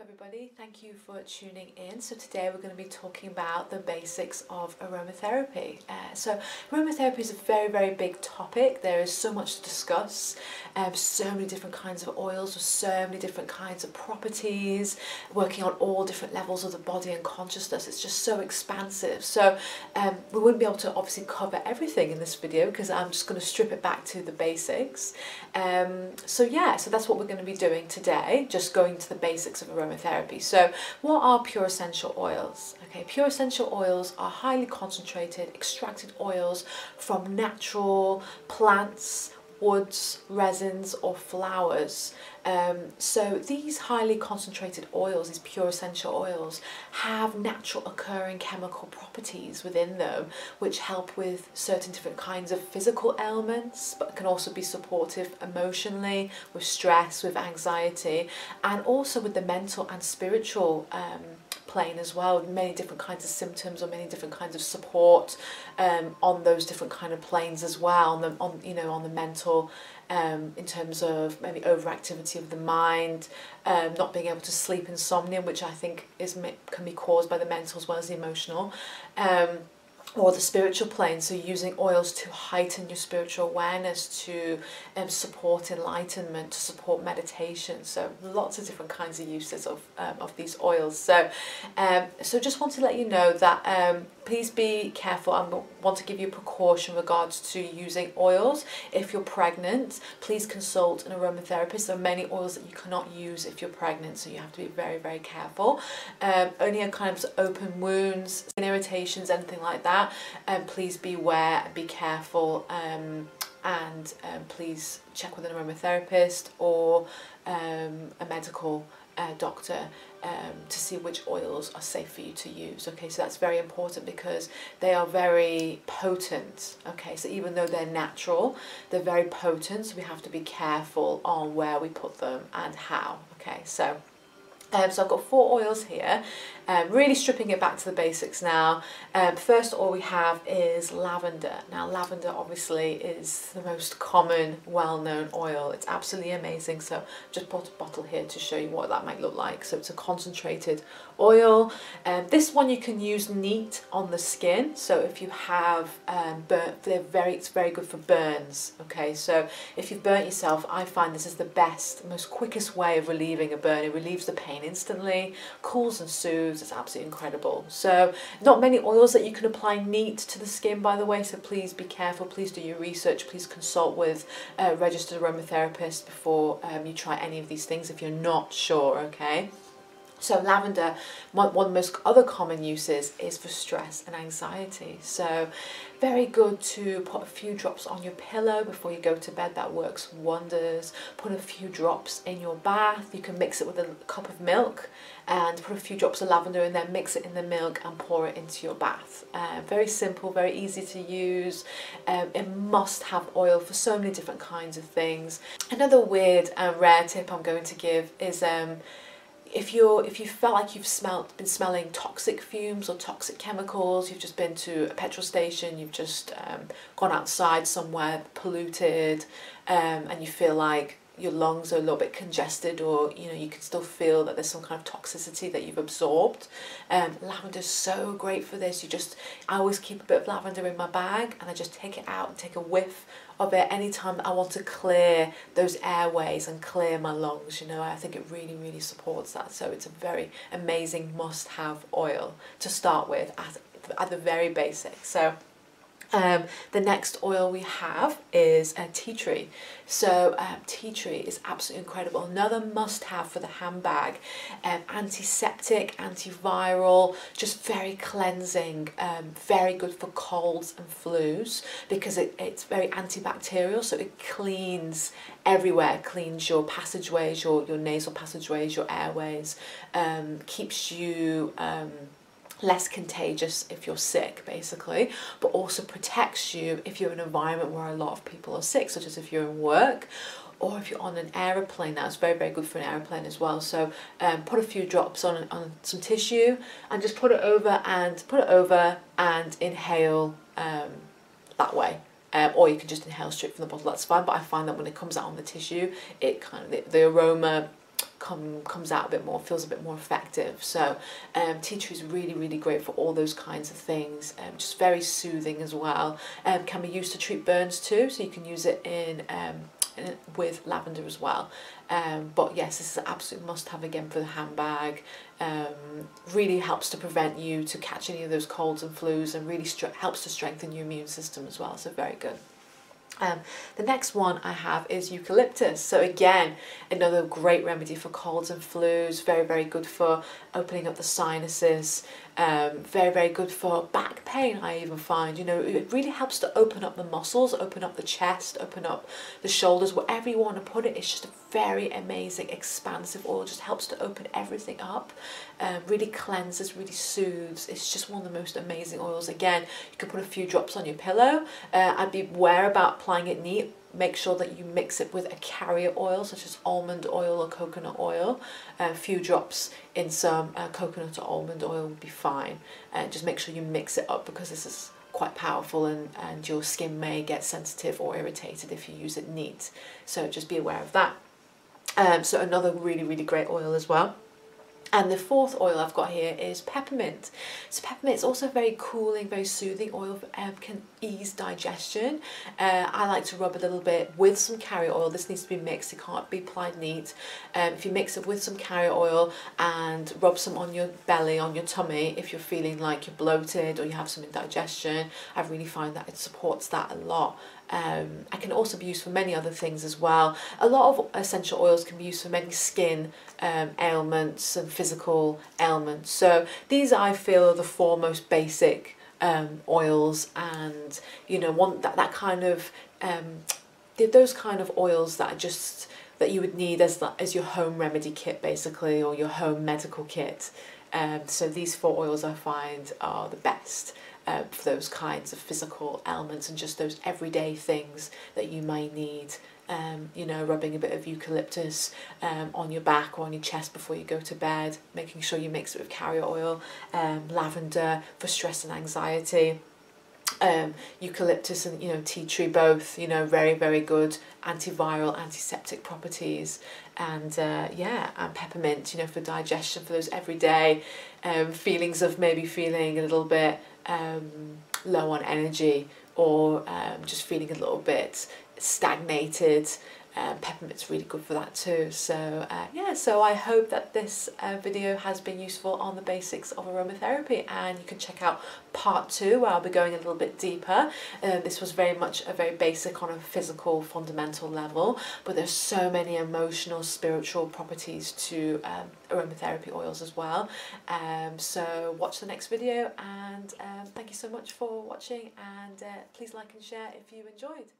everybody, thank you for tuning in. So today we're going to be talking about the basics of aromatherapy. Uh, so aromatherapy is a very, very big topic. There is so much to discuss, um, so many different kinds of oils with so many different kinds of properties, working on all different levels of the body and consciousness. It's just so expansive. So um, we wouldn't be able to obviously cover everything in this video because I'm just going to strip it back to the basics. Um, so yeah, so that's what we're going to be doing today, just going to the basics of aromatherapy. So what are pure essential oils? Okay, pure essential oils are highly concentrated, extracted oils from natural plants, woods, resins or flowers. Um, so these highly concentrated oils, these pure essential oils, have natural occurring chemical properties within them which help with certain different kinds of physical ailments but can also be supportive emotionally, with stress, with anxiety and also with the mental and spiritual um, plane as well many different kinds of symptoms or many different kinds of support um, on those different kind of planes as well on the on you know on the mental um, in terms of maybe overactivity of the mind um, not being able to sleep insomnia which I think is can be caused by the mental as well as the emotional. Um, or the spiritual plane, so using oils to heighten your spiritual awareness, to um, support enlightenment, to support meditation. So lots of different kinds of uses of, um, of these oils. So, um, so just want to let you know that um, please be careful. I want to give you a precaution regards to using oils. If you're pregnant, please consult an aromatherapist. There are many oils that you cannot use if you're pregnant, so you have to be very, very careful. Um, only in kind of open wounds, skin irritations, anything like that, um, please beware and be careful. Um, and um, please check with an aromatherapist or um, a medical uh, doctor um, to see which oils are safe for you to use. Okay, so that's very important because they are very potent. Okay, so even though they're natural, they're very potent, so we have to be careful on where we put them and how. Okay, so. Um, so I've got four oils here, um, really stripping it back to the basics now. Um, first all we have is lavender. Now lavender obviously is the most common, well-known oil. It's absolutely amazing. So just bought a bottle here to show you what that might look like. So it's a concentrated oil. Um, this one you can use neat on the skin. So if you have um, burnt, they're very, it's very good for burns. Okay, so if you've burnt yourself, I find this is the best, most quickest way of relieving a burn. It relieves the pain instantly, cools and soothes. It's absolutely incredible. So not many oils that you can apply neat to the skin, by the way. So please be careful. Please do your research. Please consult with a registered aromatherapist before um, you try any of these things if you're not sure. Okay. So lavender, one, of the most other common uses is for stress and anxiety. So very good to put a few drops on your pillow before you go to bed. That works wonders. Put a few drops in your bath. You can mix it with a cup of milk and put a few drops of lavender in there, mix it in the milk and pour it into your bath. Uh, very simple, very easy to use. Um, it must have oil for so many different kinds of things. Another weird and rare tip I'm going to give is um, if you're if you felt like you've smelled been smelling toxic fumes or toxic chemicals you've just been to a petrol station you've just um, gone outside somewhere polluted um, and you feel like your lungs are a little bit congested or you know you can still feel that there's some kind of toxicity that you've absorbed. Um, lavender is so great for this. You just I always keep a bit of lavender in my bag and I just take it out and take a whiff of it anytime I want to clear those airways and clear my lungs you know. I think it really really supports that. So it's a very amazing must have oil to start with at, at the very basic so um, the next oil we have is a tea tree. So um, tea tree is absolutely incredible. Another must have for the handbag. Um, antiseptic, antiviral, just very cleansing, um, very good for colds and flus because it, it's very antibacterial so it cleans everywhere, cleans your passageways, your, your nasal passageways, your airways, um, keeps you um, less contagious if you're sick basically but also protects you if you're in an environment where a lot of people are sick such as if you're in work or if you're on an aeroplane. That's very very good for an aeroplane as well. So um, put a few drops on, on some tissue and just put it over and put it over and inhale um, that way. Um, or you can just inhale straight from the bottle. That's fine but I find that when it comes out on the tissue it kind of the, the aroma come comes out a bit more, feels a bit more effective. So um, tea tree is really, really great for all those kinds of things. Um, just very soothing as well. Um, can be used to treat burns too, so you can use it in, um, with lavender as well. Um, but yes, this is an absolute must-have again for the handbag. Um, really helps to prevent you to catch any of those colds and flus, and really helps to strengthen your immune system as well. So very good. Um, the next one I have is eucalyptus. So again, another great remedy for colds and flus, very, very good for opening up the sinuses, um, very, very good for back pain, I even find. You know, it really helps to open up the muscles, open up the chest, open up the shoulders, wherever you want to put it. It's just a very amazing, expansive oil, just helps to open everything up, um, really cleanses, really soothes. It's just one of the most amazing oils. Again, you can put a few drops on your pillow. Uh, I'd be aware about applying it neat make sure that you mix it with a carrier oil such as almond oil or coconut oil. A few drops in some uh, coconut or almond oil would be fine. And just make sure you mix it up because this is quite powerful and, and your skin may get sensitive or irritated if you use it neat. So just be aware of that. Um, so another really really great oil as well and the fourth oil I've got here is peppermint. So peppermint is also very cooling, very soothing oil, um, can ease digestion. Uh, I like to rub a little bit with some carrier oil. This needs to be mixed, it can't be applied neat. Um, if you mix it with some carrier oil and rub some on your belly, on your tummy, if you're feeling like you're bloated or you have some indigestion, I really find that it supports that a lot. Um, I can also be used for many other things as well. A lot of essential oils can be used for many skin um, ailments and physical ailments. So these I feel are the four most basic um, oils and you know one that, that kind of um, those kind of oils that are just that you would need as, as your home remedy kit basically or your home medical kit. Um, so these four oils I find are the best uh, for those kinds of physical ailments and just those everyday things that you may need. Um, you know, rubbing a bit of eucalyptus um, on your back or on your chest before you go to bed, making sure you mix it with carrier oil, um, lavender for stress and anxiety, um, eucalyptus and you know tea tree both you know very very good antiviral antiseptic properties. And uh, yeah and peppermint you know for digestion for those everyday um, feelings of maybe feeling a little bit um, low on energy or um, just feeling a little bit stagnated um, peppermint's really good for that too. So uh, yeah so I hope that this uh, video has been useful on the basics of aromatherapy. And you can check out part two where I'll be going a little bit deeper. Uh, this was very much a very basic on a physical fundamental level but there's so many emotional spiritual properties to um, aromatherapy oils as well. Um, so watch the next video and um, thank you so much for watching and uh, please like and share if you enjoyed